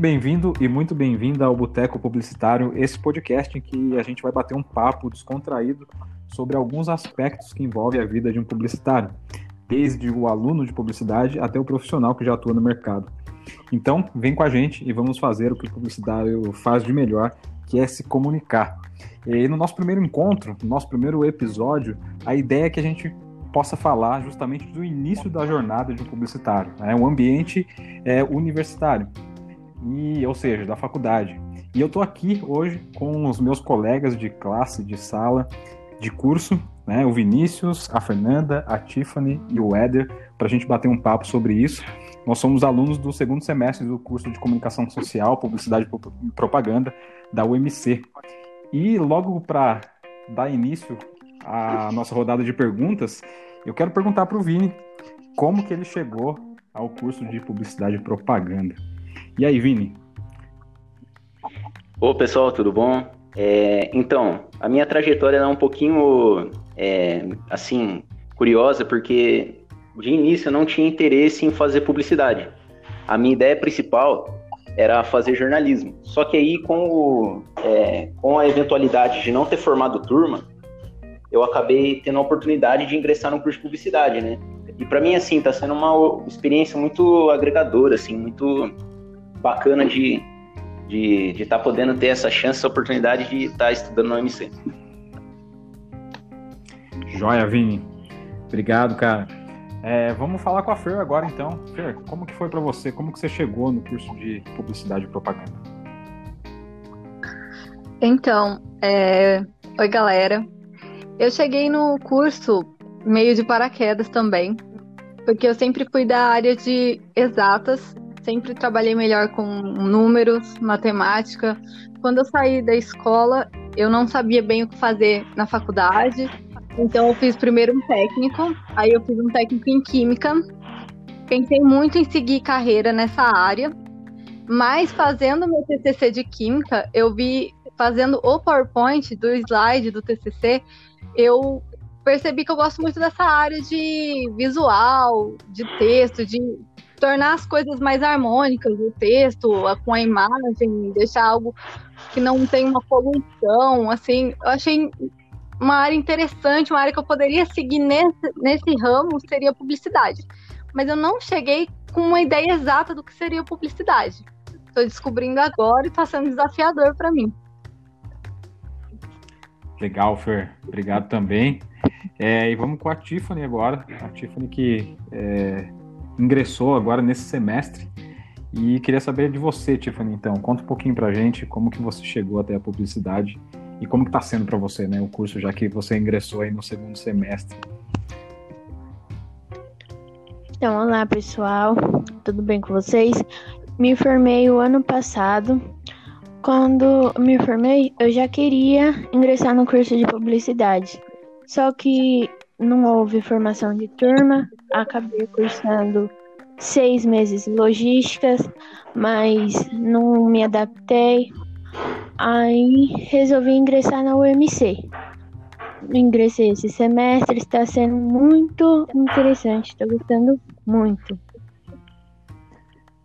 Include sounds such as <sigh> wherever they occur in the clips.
Muito bem-vindo e muito bem-vinda ao Boteco Publicitário, esse podcast em que a gente vai bater um papo descontraído sobre alguns aspectos que envolvem a vida de um publicitário, desde o aluno de publicidade até o profissional que já atua no mercado. Então, vem com a gente e vamos fazer o que o publicitário faz de melhor, que é se comunicar. E no nosso primeiro encontro, no nosso primeiro episódio, a ideia é que a gente possa falar justamente do início da jornada de um publicitário, né? um ambiente é, universitário, e, ou seja, da faculdade. E eu estou aqui hoje com os meus colegas de classe, de sala, de curso, né? o Vinícius, a Fernanda, a Tiffany e o Éder, para a gente bater um papo sobre isso. Nós somos alunos do segundo semestre do curso de Comunicação Social, Publicidade e Propaganda da UMC. E logo para dar início à nossa rodada de perguntas, eu quero perguntar para o Vini como que ele chegou ao curso de Publicidade e Propaganda. E aí, Vini? Ô, pessoal, tudo bom? É, então, a minha trajetória é um pouquinho, é, assim, curiosa, porque de início eu não tinha interesse em fazer publicidade. A minha ideia principal era fazer jornalismo. Só que aí, com, o, é, com a eventualidade de não ter formado turma, eu acabei tendo a oportunidade de ingressar no curso de publicidade, né? E para mim, assim, tá sendo uma experiência muito agregadora, assim, muito bacana de de estar tá podendo ter essa chance, essa oportunidade de estar tá estudando no MC. Joia, Vini. Obrigado, cara. É, vamos falar com a Fer agora, então. Fer, como que foi para você? Como que você chegou no curso de Publicidade e Propaganda? Então, é... oi, galera. Eu cheguei no curso meio de paraquedas também, porque eu sempre fui da área de exatas, sempre trabalhei melhor com números, matemática. Quando eu saí da escola, eu não sabia bem o que fazer na faculdade, então eu fiz primeiro um técnico, aí eu fiz um técnico em química. Pensei muito em seguir carreira nessa área, mas fazendo meu TCC de química, eu vi fazendo o PowerPoint do slide do TCC, eu percebi que eu gosto muito dessa área de visual, de texto, de tornar as coisas mais harmônicas, o texto, com a imagem, deixar algo que não tem uma poluição, assim, eu achei uma área interessante, uma área que eu poderia seguir nesse, nesse ramo seria publicidade. Mas eu não cheguei com uma ideia exata do que seria publicidade. Estou descobrindo agora e está sendo desafiador para mim. Legal, Fer. Obrigado também. É, e vamos com a Tiffany agora. A Tiffany que é, ingressou agora nesse semestre. E queria saber de você, Tiffany, então. Conta um pouquinho pra gente como que você chegou até a publicidade e como que tá sendo para você, né, o curso, já que você ingressou aí no segundo semestre. Então, olá, pessoal. Tudo bem com vocês? Me formei o ano passado quando me formei, eu já queria ingressar no curso de publicidade. Só que não houve formação de turma, acabei cursando seis meses logísticas, mas não me adaptei. Aí resolvi ingressar na UMC. Ingressei esse semestre, está sendo muito interessante, estou gostando muito.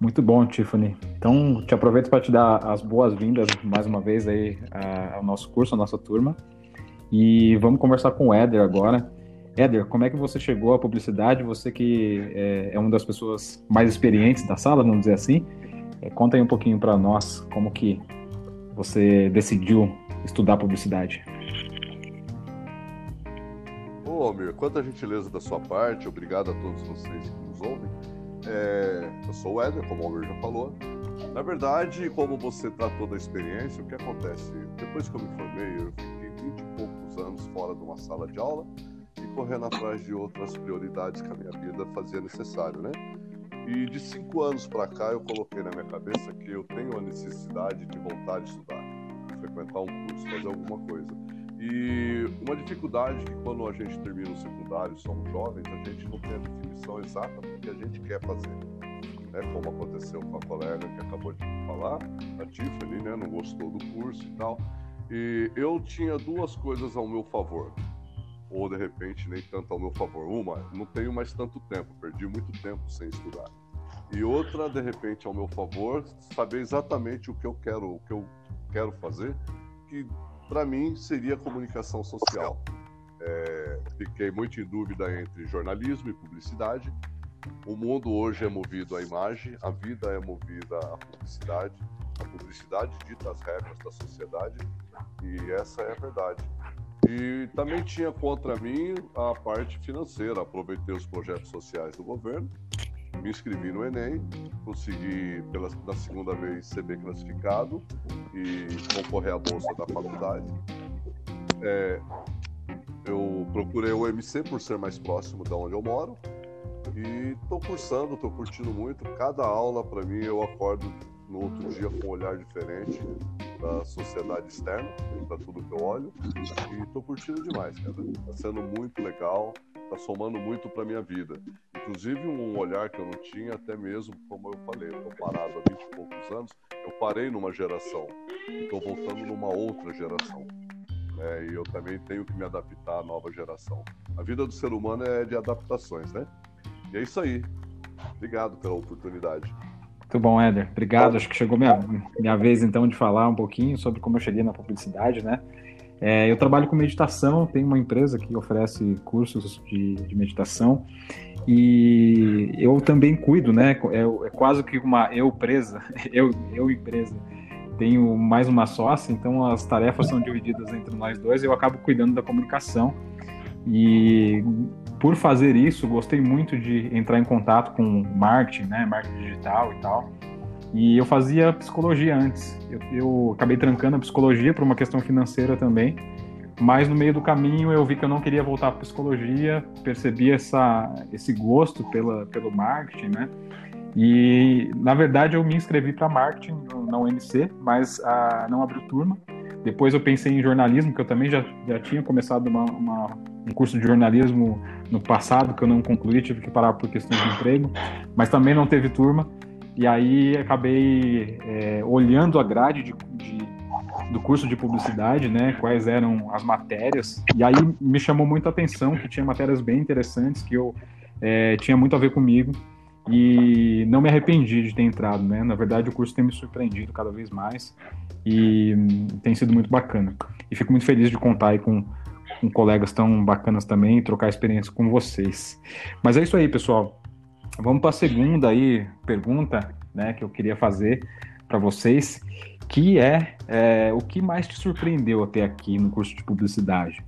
Muito bom, Tiffany. Então, te aproveito para te dar as boas-vindas mais uma vez aí ao nosso curso, à nossa turma. E vamos conversar com o Éder agora. Éder, como é que você chegou à publicidade? Você que é, é uma das pessoas mais experientes da sala, vamos dizer assim. É, conta aí um pouquinho para nós como que você decidiu estudar publicidade. Ô, Almir, quanta gentileza da sua parte. Obrigado a todos vocês que nos ouvem. É, eu sou o Éder, como o Albert já falou. Na verdade, como você tratou da experiência, o que acontece? Depois que eu me formei, eu fiquei 20 e poucos anos fora de uma sala de aula e correndo atrás de outras prioridades que a minha vida fazia necessário, né? E de cinco anos para cá, eu coloquei na minha cabeça que eu tenho a necessidade de voltar a estudar, frequentar um curso, fazer alguma coisa. E uma dificuldade que quando a gente termina o secundário, somos jovens, a gente não tem a definição exata do que a gente quer fazer. Né? Como aconteceu com a colega que acabou de falar, a Tiffany, né? não gostou do curso e tal. E eu tinha duas coisas ao meu favor, ou de repente nem tanto ao meu favor. Uma, não tenho mais tanto tempo, perdi muito tempo sem estudar. E outra, de repente, ao meu favor, saber exatamente o que eu quero, o que eu quero fazer, que para mim seria comunicação social. É, fiquei muito em dúvida entre jornalismo e publicidade. O mundo hoje é movido à imagem, a vida é movida à publicidade. A publicidade dita as regras da sociedade e essa é a verdade. E também tinha contra mim a parte financeira. Aproveitei os projetos sociais do governo, me inscrevi no Enem, consegui pela na segunda vez ser bem classificado e concorrer à bolsa da faculdade. É, eu procurei o MC por ser mais próximo de onde eu moro e estou cursando, estou curtindo muito. Cada aula para mim eu acordo no outro dia com um olhar diferente da sociedade externa, para tudo que eu olho. E estou curtindo demais, cara. Está sendo muito legal, está somando muito para minha vida. Inclusive um olhar que eu não tinha, até mesmo, como eu falei, eu estou parado há 20 e poucos anos, eu parei numa geração e estou voltando numa outra geração. É, e eu também tenho que me adaptar à nova geração. A vida do ser humano é de adaptações, né? E é isso aí. Obrigado pela oportunidade. Muito bom, Éder. Obrigado. Acho que chegou minha, minha vez, então, de falar um pouquinho sobre como eu cheguei na publicidade, né? É, eu trabalho com meditação, tenho uma empresa que oferece cursos de, de meditação e eu também cuido, né? É, é, quase que uma eu presa, <laughs> eu, eu empresa. Tenho mais uma sócia, então as tarefas são divididas entre nós dois. Eu acabo cuidando da comunicação e por fazer isso, gostei muito de entrar em contato com marketing, né, marketing digital e tal. E eu fazia psicologia antes. Eu, eu acabei trancando a psicologia por uma questão financeira também. Mas no meio do caminho eu vi que eu não queria voltar para psicologia, percebi essa, esse gosto pela, pelo marketing, né? E na verdade eu me inscrevi para marketing na UNC, mas ah, não abriu turma. Depois eu pensei em jornalismo, que eu também já, já tinha começado uma, uma, um curso de jornalismo no passado, que eu não concluí, tive que parar por questões de emprego, mas também não teve turma. E aí acabei é, olhando a grade de, de, do curso de publicidade, né, quais eram as matérias, e aí me chamou muito a atenção que tinha matérias bem interessantes, que eu é, tinha muito a ver comigo, e não me arrependi de ter entrado, né? Na verdade, o curso tem me surpreendido cada vez mais e hum, tem sido muito bacana. E fico muito feliz de contar aí com, com colegas tão bacanas também trocar experiência com vocês. Mas é isso aí, pessoal. Vamos para a segunda aí pergunta, né, que eu queria fazer para vocês, que é, é, o que mais te surpreendeu até aqui no curso de publicidade?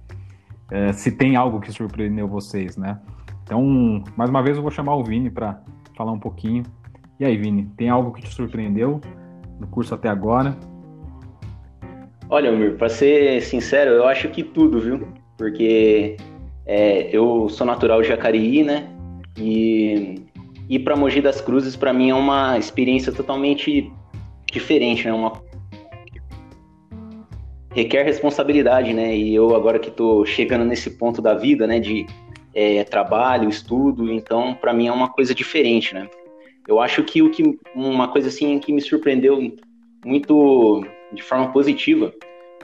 É, se tem algo que surpreendeu vocês, né? Então, mais uma vez eu vou chamar o Vini para falar um pouquinho. E aí, Vini, tem algo que te surpreendeu no curso até agora? Olha, para ser sincero, eu acho que tudo, viu? Porque é, eu sou natural de Jacareí, né? E ir para Mogi das Cruzes para mim é uma experiência totalmente diferente, né? Uma requer responsabilidade, né? E eu agora que estou chegando nesse ponto da vida, né, de é, trabalho, estudo, então para mim é uma coisa diferente, né? Eu acho que o que uma coisa assim que me surpreendeu muito de forma positiva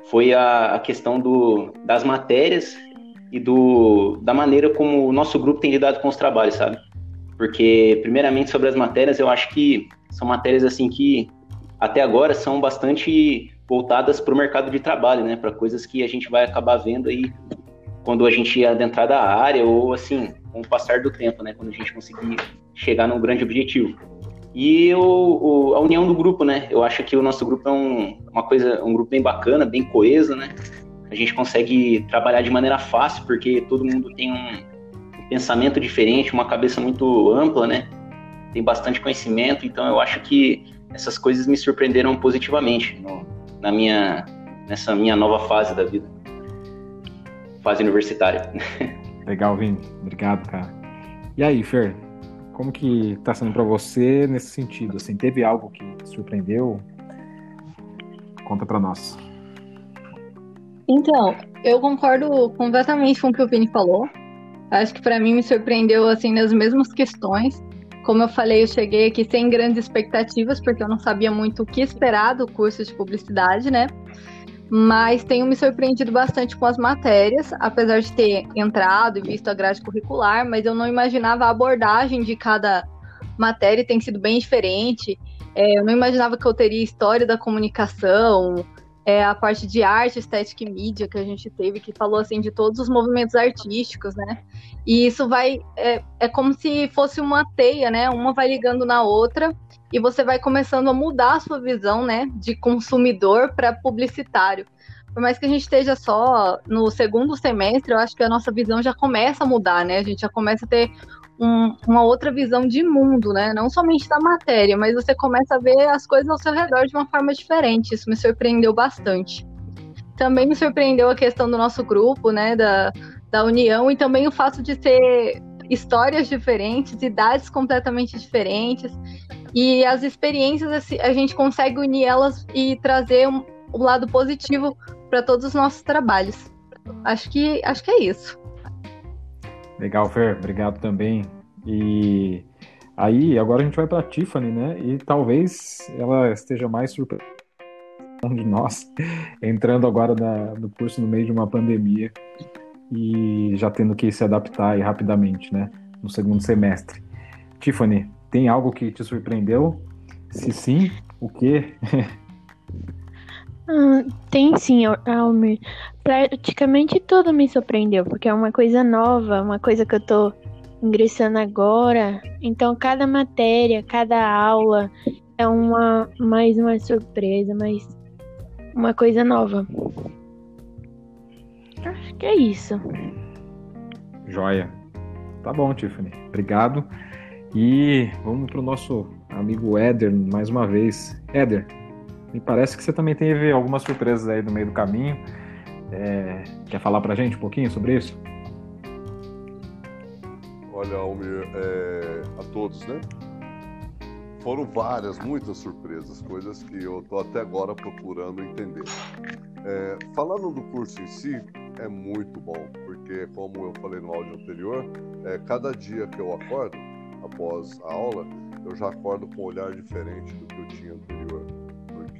foi a, a questão do, das matérias e do, da maneira como o nosso grupo tem lidado com os trabalhos, sabe? Porque, primeiramente, sobre as matérias, eu acho que são matérias assim que até agora são bastante voltadas para o mercado de trabalho, né? Para coisas que a gente vai acabar vendo aí quando a gente adentrar da área ou assim, com o passar do tempo, né? Quando a gente conseguir chegar num grande objetivo. E o, o, a união do grupo, né? Eu acho que o nosso grupo é um, uma coisa, um grupo bem bacana, bem coeso, né? A gente consegue trabalhar de maneira fácil porque todo mundo tem um, pensamento diferente, uma cabeça muito ampla, né? Tem bastante conhecimento, então eu acho que essas coisas me surpreenderam positivamente no, na minha nessa minha nova fase da vida fase universitária. <laughs> Legal, Vini. Obrigado, cara. E aí, Fer, como que tá sendo para você nesse sentido? Assim, teve algo que surpreendeu? Conta para nós. Então, eu concordo completamente com o que o Vini falou. Acho que para mim me surpreendeu assim nas mesmas questões. Como eu falei, eu cheguei aqui sem grandes expectativas, porque eu não sabia muito o que esperar do curso de publicidade, né? Mas tenho me surpreendido bastante com as matérias, apesar de ter entrado e visto a grade curricular, mas eu não imaginava a abordagem de cada matéria tem sido bem diferente. É, eu não imaginava que eu teria história da comunicação, é, a parte de arte, estética e mídia que a gente teve, que falou assim de todos os movimentos artísticos, né? E isso vai é, é como se fosse uma teia, né? Uma vai ligando na outra e você vai começando a mudar a sua visão, né? De consumidor para publicitário. Por mais que a gente esteja só no segundo semestre, eu acho que a nossa visão já começa a mudar, né? A gente já começa a ter um, uma outra visão de mundo, né? Não somente da matéria, mas você começa a ver as coisas ao seu redor de uma forma diferente. Isso me surpreendeu bastante. Também me surpreendeu a questão do nosso grupo, né? Da, da união e também o fato de ter histórias diferentes, idades completamente diferentes. E as experiências, assim, a gente consegue unir elas e trazer um, um lado positivo para todos os nossos trabalhos. Acho que, acho que é isso. Legal, Fer, obrigado também. E aí, agora a gente vai para a Tiffany, né? E talvez ela esteja mais surpresa de nós, <laughs> entrando agora na, no curso no meio de uma pandemia e já tendo que se adaptar rapidamente, né? No segundo semestre. Tiffany, tem algo que te surpreendeu? Se sim, o que? <laughs> Ah, tem sim, Almir. Praticamente tudo me surpreendeu, porque é uma coisa nova, uma coisa que eu tô ingressando agora. Então, cada matéria, cada aula é uma mais uma surpresa, mais uma coisa nova. Acho que é isso. Joia. Tá bom, Tiffany. Obrigado. E vamos pro nosso amigo Éder mais uma vez. Éder, me parece que você também teve algumas surpresas aí no meio do caminho. É, quer falar pra gente um pouquinho sobre isso? Olha, Almir, é, a todos, né? Foram várias, muitas surpresas, coisas que eu tô até agora procurando entender. É, falando do curso em si, é muito bom, porque como eu falei no áudio anterior, é, cada dia que eu acordo, após a aula, eu já acordo com um olhar diferente do que eu tinha anterior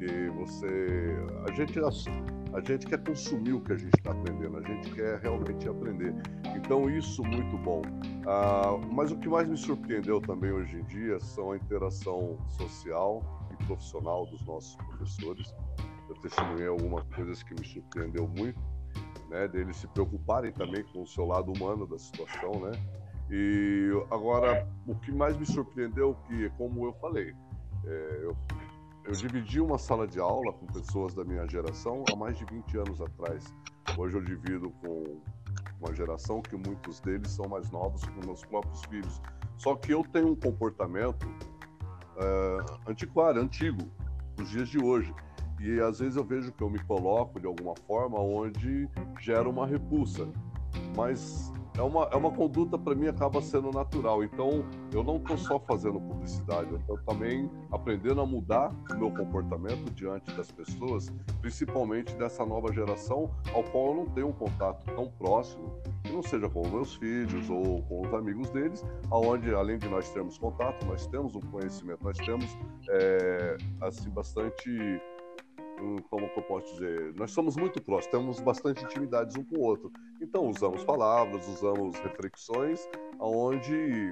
porque você. A gente, a gente quer consumir o que a gente está aprendendo, a gente quer realmente aprender. Então, isso muito bom. Ah, mas o que mais me surpreendeu também hoje em dia são a interação social e profissional dos nossos professores. Eu testemunhei algumas coisas que me surpreendeu muito, né? Deles se preocuparem também com o seu lado humano da situação, né? E agora, o que mais me surpreendeu, que como eu falei, é, eu eu dividi uma sala de aula com pessoas da minha geração há mais de 20 anos atrás. Hoje eu divido com uma geração que muitos deles são mais novos que meus próprios filhos. Só que eu tenho um comportamento uh, antiquário, antigo, nos dias de hoje. E às vezes eu vejo que eu me coloco de alguma forma onde gera uma repulsa. Mas é uma, é uma conduta para mim acaba sendo natural. Então, eu não estou só fazendo publicidade, eu estou também aprendendo a mudar o meu comportamento diante das pessoas, principalmente dessa nova geração, ao qual eu não tenho um contato tão próximo, que não seja com meus filhos ou com os amigos deles, aonde além de nós termos contato, nós temos um conhecimento, nós temos é, assim bastante como eu posso dizer, nós somos muito próximos, temos bastante intimidades um com o outro. Então usamos palavras, usamos reflexões, onde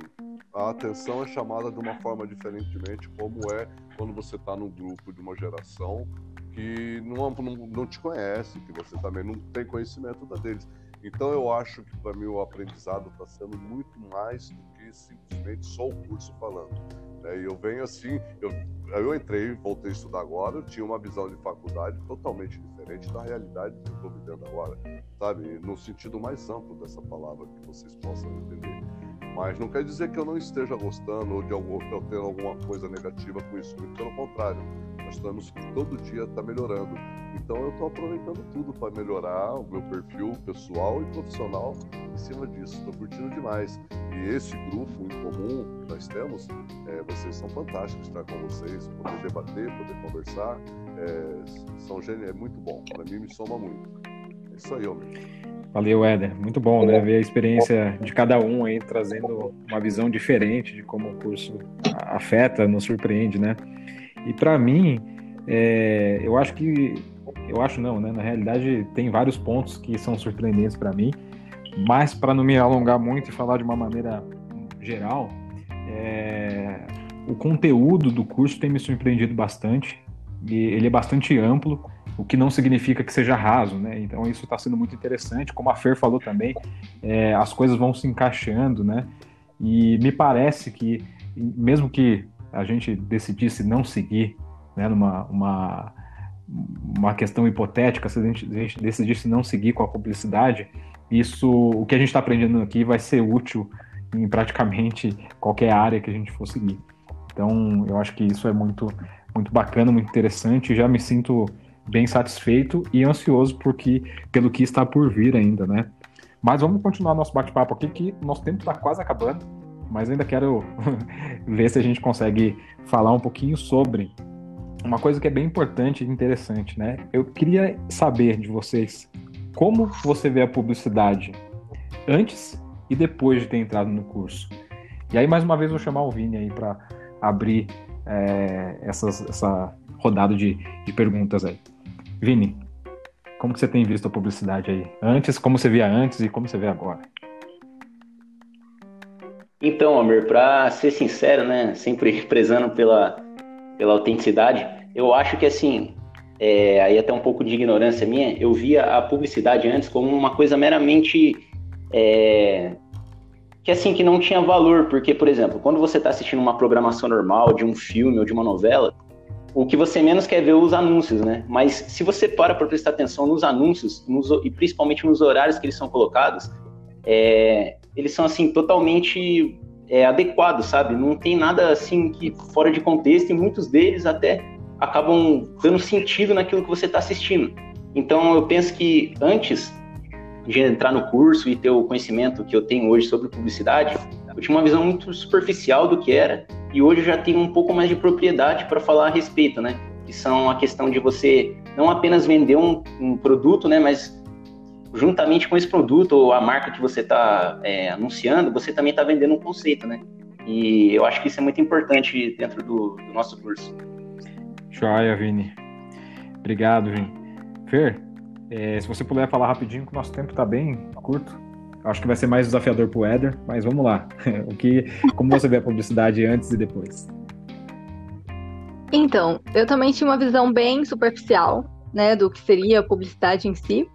a atenção é chamada de uma forma diferentemente, como é quando você está num grupo de uma geração que não, não, não te conhece, que você também não tem conhecimento da deles. Então eu acho que para mim o aprendizado está sendo muito mais do que simplesmente só o curso falando. Né? E eu venho assim, eu, eu entrei, voltei a estudar agora, eu tinha uma visão de faculdade totalmente diferente da realidade que eu estou vivendo agora, sabe? No sentido mais amplo dessa palavra, que vocês possam entender. Mas não quer dizer que eu não esteja gostando ou de algum, eu tenho alguma coisa negativa com isso, muito pelo contrário. Nós estamos todo dia está melhorando. Então eu estou aproveitando tudo para melhorar o meu perfil pessoal e profissional em cima disso. Estou curtindo demais. E esse grupo em comum que nós temos, é, vocês são fantásticos estar com vocês, poder debater, poder conversar, é, são gênios, é muito bom. Para mim me soma muito. É isso aí, homem. Valeu, Éder. Muito bom, né? Ver a experiência de cada um aí, trazendo uma visão diferente de como o curso afeta, nos surpreende, né? E para mim, é, eu acho que eu acho não, né? Na realidade, tem vários pontos que são surpreendentes para mim, mas para não me alongar muito e falar de uma maneira geral, é, o conteúdo do curso tem me surpreendido bastante. E ele é bastante amplo, o que não significa que seja raso, né? Então isso está sendo muito interessante. Como a Fer falou também, é, as coisas vão se encaixando, né? E me parece que, mesmo que a gente decidisse não seguir né, numa uma, uma questão hipotética, se a gente, a gente decidisse não seguir com a publicidade, isso, o que a gente está aprendendo aqui vai ser útil em praticamente qualquer área que a gente for seguir. Então, eu acho que isso é muito, muito bacana, muito interessante. Já me sinto bem satisfeito e ansioso porque, pelo que está por vir ainda, né? Mas vamos continuar nosso bate-papo aqui, que nosso tempo está quase acabando. Mas ainda quero <laughs> ver se a gente consegue falar um pouquinho sobre uma coisa que é bem importante e interessante, né? Eu queria saber de vocês como você vê a publicidade antes e depois de ter entrado no curso. E aí, mais uma vez, vou chamar o Vini aí para abrir é, essas, essa rodada de, de perguntas aí. Vini, como que você tem visto a publicidade aí? Antes, como você via antes e como você vê agora? Então, Amir, para ser sincero, né, sempre <laughs> prezando pela, pela autenticidade, eu acho que assim, é, aí até um pouco de ignorância minha, eu via a publicidade antes como uma coisa meramente é, que assim que não tinha valor, porque por exemplo, quando você está assistindo uma programação normal de um filme ou de uma novela, o que você menos quer ver é os anúncios, né? Mas se você para para prestar atenção nos anúncios nos, e principalmente nos horários que eles são colocados, é, eles são assim totalmente é, adequados, sabe? Não tem nada assim que fora de contexto e muitos deles até acabam dando sentido naquilo que você está assistindo. Então eu penso que antes de entrar no curso e ter o conhecimento que eu tenho hoje sobre publicidade, eu tinha uma visão muito superficial do que era e hoje eu já tenho um pouco mais de propriedade para falar a respeito, né? Que são a questão de você não apenas vender um, um produto, né? Mas juntamente com esse produto ou a marca que você está é, anunciando, você também está vendendo um conceito, né? E eu acho que isso é muito importante dentro do, do nosso curso. Joia, Vini. Obrigado, Vini. Fer, é, se você puder falar rapidinho, que o nosso tempo está bem curto. Acho que vai ser mais desafiador para o Éder, mas vamos lá. <laughs> o que, como você vê a publicidade antes e depois? Então, eu também tinha uma visão bem superficial, né, do que seria a publicidade em si.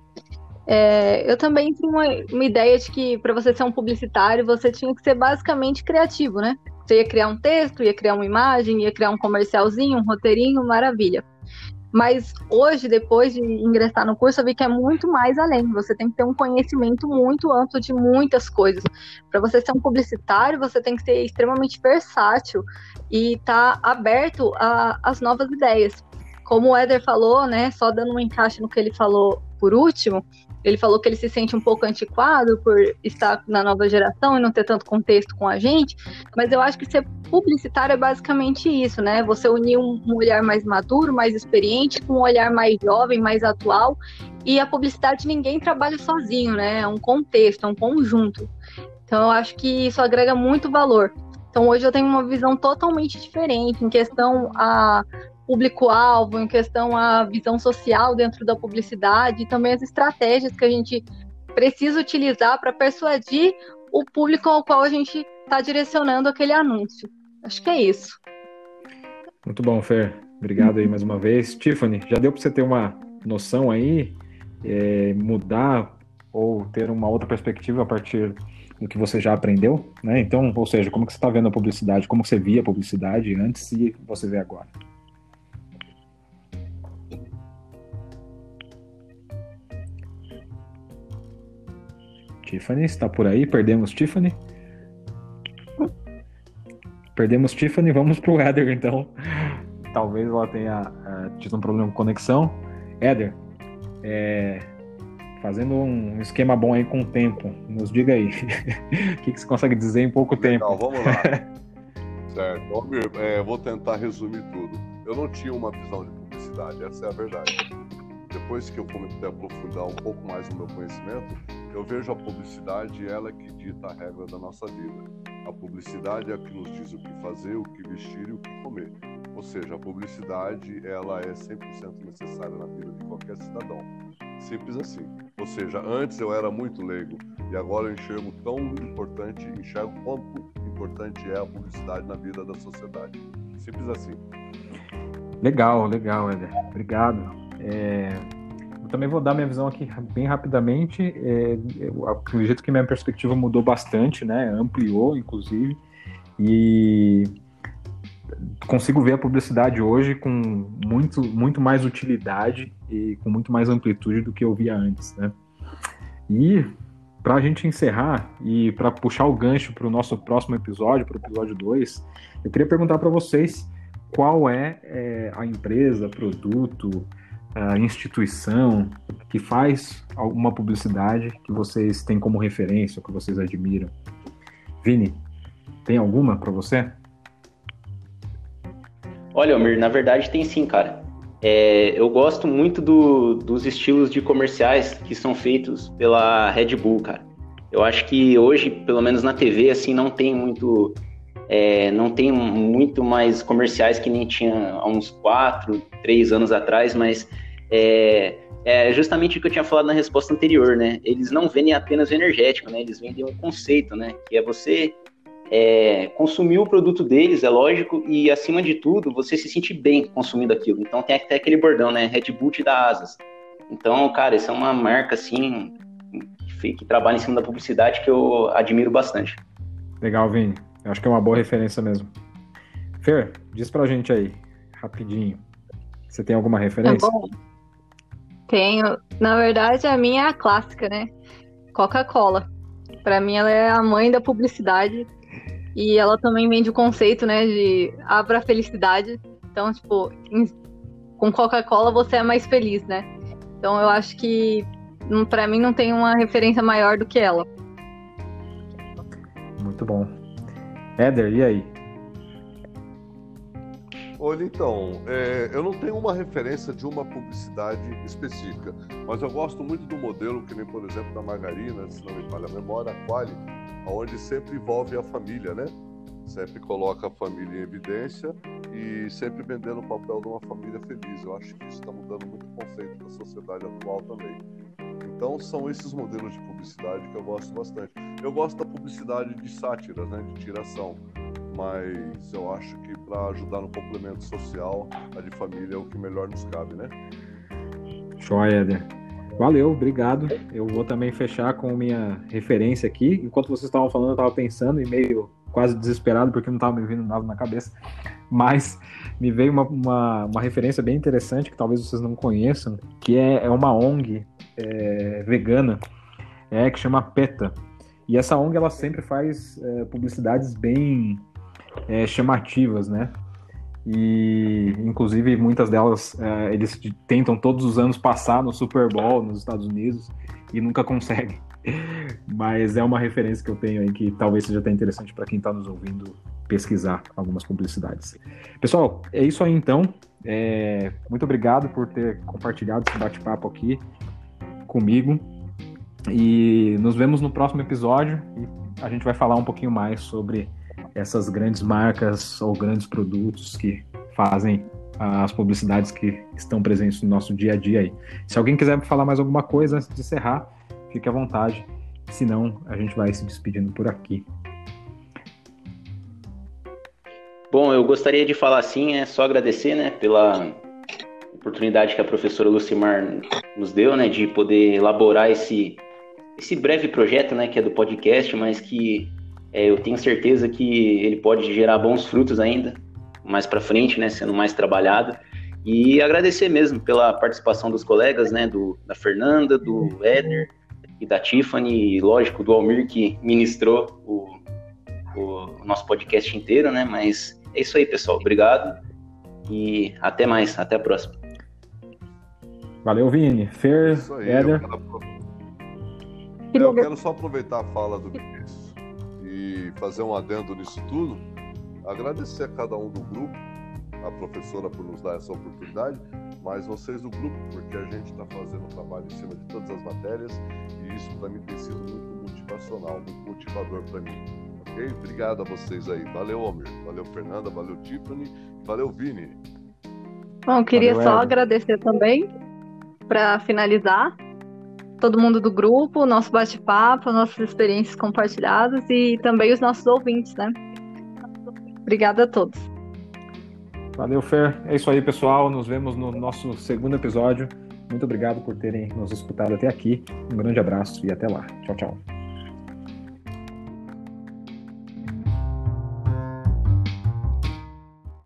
É, eu também tinha uma, uma ideia de que para você ser um publicitário, você tinha que ser basicamente criativo, né? Você ia criar um texto, ia criar uma imagem, ia criar um comercialzinho, um roteirinho, maravilha. Mas hoje, depois de ingressar no curso, eu vi que é muito mais além. Você tem que ter um conhecimento muito amplo de muitas coisas. Para você ser um publicitário, você tem que ser extremamente versátil e estar tá aberto às novas ideias. Como o Éder falou, né, só dando um encaixe no que ele falou por último, ele falou que ele se sente um pouco antiquado por estar na nova geração e não ter tanto contexto com a gente, mas eu acho que ser publicitário é basicamente isso, né? Você unir um, olhar mais maduro, mais experiente, com um olhar mais jovem, mais atual. E a publicidade ninguém trabalha sozinho, né? É um contexto, é um conjunto. Então eu acho que isso agrega muito valor. Então hoje eu tenho uma visão totalmente diferente em questão a público-alvo, em questão a visão social dentro da publicidade e também as estratégias que a gente precisa utilizar para persuadir o público ao qual a gente está direcionando aquele anúncio. Acho que é isso. Muito bom, Fer. Obrigado aí mais uma vez. Tiffany, já deu para você ter uma noção aí, é, mudar ou ter uma outra perspectiva a partir do que você já aprendeu, né? Então, ou seja, como que você está vendo a publicidade, como você via a publicidade antes e você vê agora? Tiffany, está por aí? Perdemos Tiffany? Perdemos Tiffany, vamos pro Éder então. Talvez ela tenha uh, tido um problema com conexão. Éder, é, fazendo um esquema bom aí com o tempo, nos diga aí. <laughs> o que, que, você consegue dizer em pouco Legal, tempo? vamos lá. <laughs> certo. Almir, é, vou tentar resumir tudo. Eu não tinha uma visão de publicidade, essa é a verdade. Depois que eu comecei a aprofundar um pouco mais no meu conhecimento, eu vejo a publicidade ela que dita a regra da nossa vida. A publicidade é a que nos diz o que fazer, o que vestir e o que comer. Ou seja, a publicidade ela é 100% necessária na vida de qualquer cidadão. Simples assim. Ou seja, antes eu era muito leigo e agora eu enxergo tão importante, enxergo quanto importante é a publicidade na vida da sociedade. Simples assim. Legal, legal, Éder. Obrigado. É, também vou dar minha visão aqui bem rapidamente. É, eu acredito que minha perspectiva mudou bastante, né? Ampliou, inclusive. E consigo ver a publicidade hoje com muito, muito mais utilidade e com muito mais amplitude do que eu via antes, né? E para a gente encerrar e para puxar o gancho para o nosso próximo episódio, para o episódio 2, eu queria perguntar para vocês qual é, é, a empresa, produto, a instituição que faz alguma publicidade que vocês têm como referência, que vocês admiram. Vini, tem alguma para você? Olha, Almir, na verdade tem sim, cara. É, eu gosto muito do, dos estilos de comerciais que são feitos pela Red Bull, cara. Eu acho que hoje, pelo menos na TV, assim, não tem muito, é, não tem muito mais comerciais que nem tinha há uns quatro, três anos atrás, mas é, é justamente o que eu tinha falado na resposta anterior, né? Eles não vendem apenas o energético, né? Eles vendem um conceito, né? Que é você é, consumir o produto deles, é lógico, e acima de tudo, você se sentir bem consumindo aquilo. Então tem até aquele bordão, né? Red Bull te dá asas. Então, cara, isso é uma marca, assim, que, que trabalha em cima da publicidade que eu admiro bastante. Legal, Vini. Eu acho que é uma boa referência mesmo. Fer, diz pra gente aí, rapidinho. Você tem alguma referência? É Tenho. Na verdade, a minha é a clássica, né? Coca-Cola. Para mim, ela é a mãe da publicidade e ela também vende o conceito, né, de abra a felicidade. Então, tipo, em, com Coca-Cola você é mais feliz, né? Então eu acho que para mim não tem uma referência maior do que ela. Muito bom. Éder, e aí? Olha, então, é, eu não tenho uma referência de uma publicidade específica, mas eu gosto muito do modelo, que nem, por exemplo, da margarina, se não me falha a memória, a Quali, onde sempre envolve a família, né? Sempre coloca a família em evidência e sempre vendendo o papel de uma família feliz. Eu acho que isso está mudando muito o conceito da sociedade atual também. Então são esses modelos de publicidade que eu gosto bastante. Eu gosto da publicidade de sátiras, né, de tiração, mas eu acho que para ajudar no complemento social, a de família é o que melhor nos cabe, né? Joia, Éder. Valeu, obrigado. Eu vou também fechar com minha referência aqui. Enquanto vocês estavam falando, eu estava pensando e meio quase desesperado porque não estava me vindo nada na cabeça. Mas me veio uma, uma, uma, referência bem interessante que talvez vocês não conheçam, que é, é uma ONG é, vegana é, que chama PETA. E essa ONG ela sempre faz é, publicidades bem é, chamativas, né? E, inclusive, muitas delas é, eles tentam todos os anos passar no Super Bowl nos Estados Unidos e nunca conseguem. <laughs> Mas é uma referência que eu tenho aí que talvez seja até interessante para quem está nos ouvindo pesquisar algumas publicidades. Pessoal, é isso aí então. É, muito obrigado por ter compartilhado esse bate-papo aqui comigo. E nos vemos no próximo episódio e a gente vai falar um pouquinho mais sobre essas grandes marcas ou grandes produtos que fazem as publicidades que estão presentes no nosso dia a dia aí. Se alguém quiser falar mais alguma coisa antes de encerrar, fique à vontade. Senão, a gente vai se despedindo por aqui. Bom, eu gostaria de falar assim, é só agradecer, né, pela oportunidade que a professora Lucimar nos deu, né, de poder elaborar esse esse breve projeto, né, que é do podcast, mas que é, eu tenho certeza que ele pode gerar bons frutos ainda mais para frente, né, sendo mais trabalhado. E agradecer mesmo pela participação dos colegas, né, do, da Fernanda, do Éder e da Tiffany, e lógico, do Almir que ministrou o, o, nosso podcast inteiro, né, mas é isso aí, pessoal. Obrigado e até mais, até a próxima. Valeu, Vini. Fer, aí, Éder. Eu quero... eu quero só aproveitar a fala do Vinícius e fazer um adendo nisso tudo, agradecer a cada um do grupo, a professora por nos dar essa oportunidade, mas vocês do grupo, porque a gente está fazendo um trabalho em cima de todas as matérias e isso para mim tem sido muito motivacional, muito motivador para mim. Ok? Obrigado a vocês aí. Valeu, Almir. Valeu, Fernanda. Valeu, Tiffany. Valeu, Vini. Bom, queria valeu, só agradecer também, para finalizar, todo mundo do grupo, nosso bate-papo, nossas experiências compartilhadas e também os nossos ouvintes, né? Obrigada a todos. Valeu, Fer. É isso aí, pessoal. Nos vemos no nosso segundo episódio. Muito obrigado por terem nos escutado até aqui. Um grande abraço e até lá. Tchau, tchau.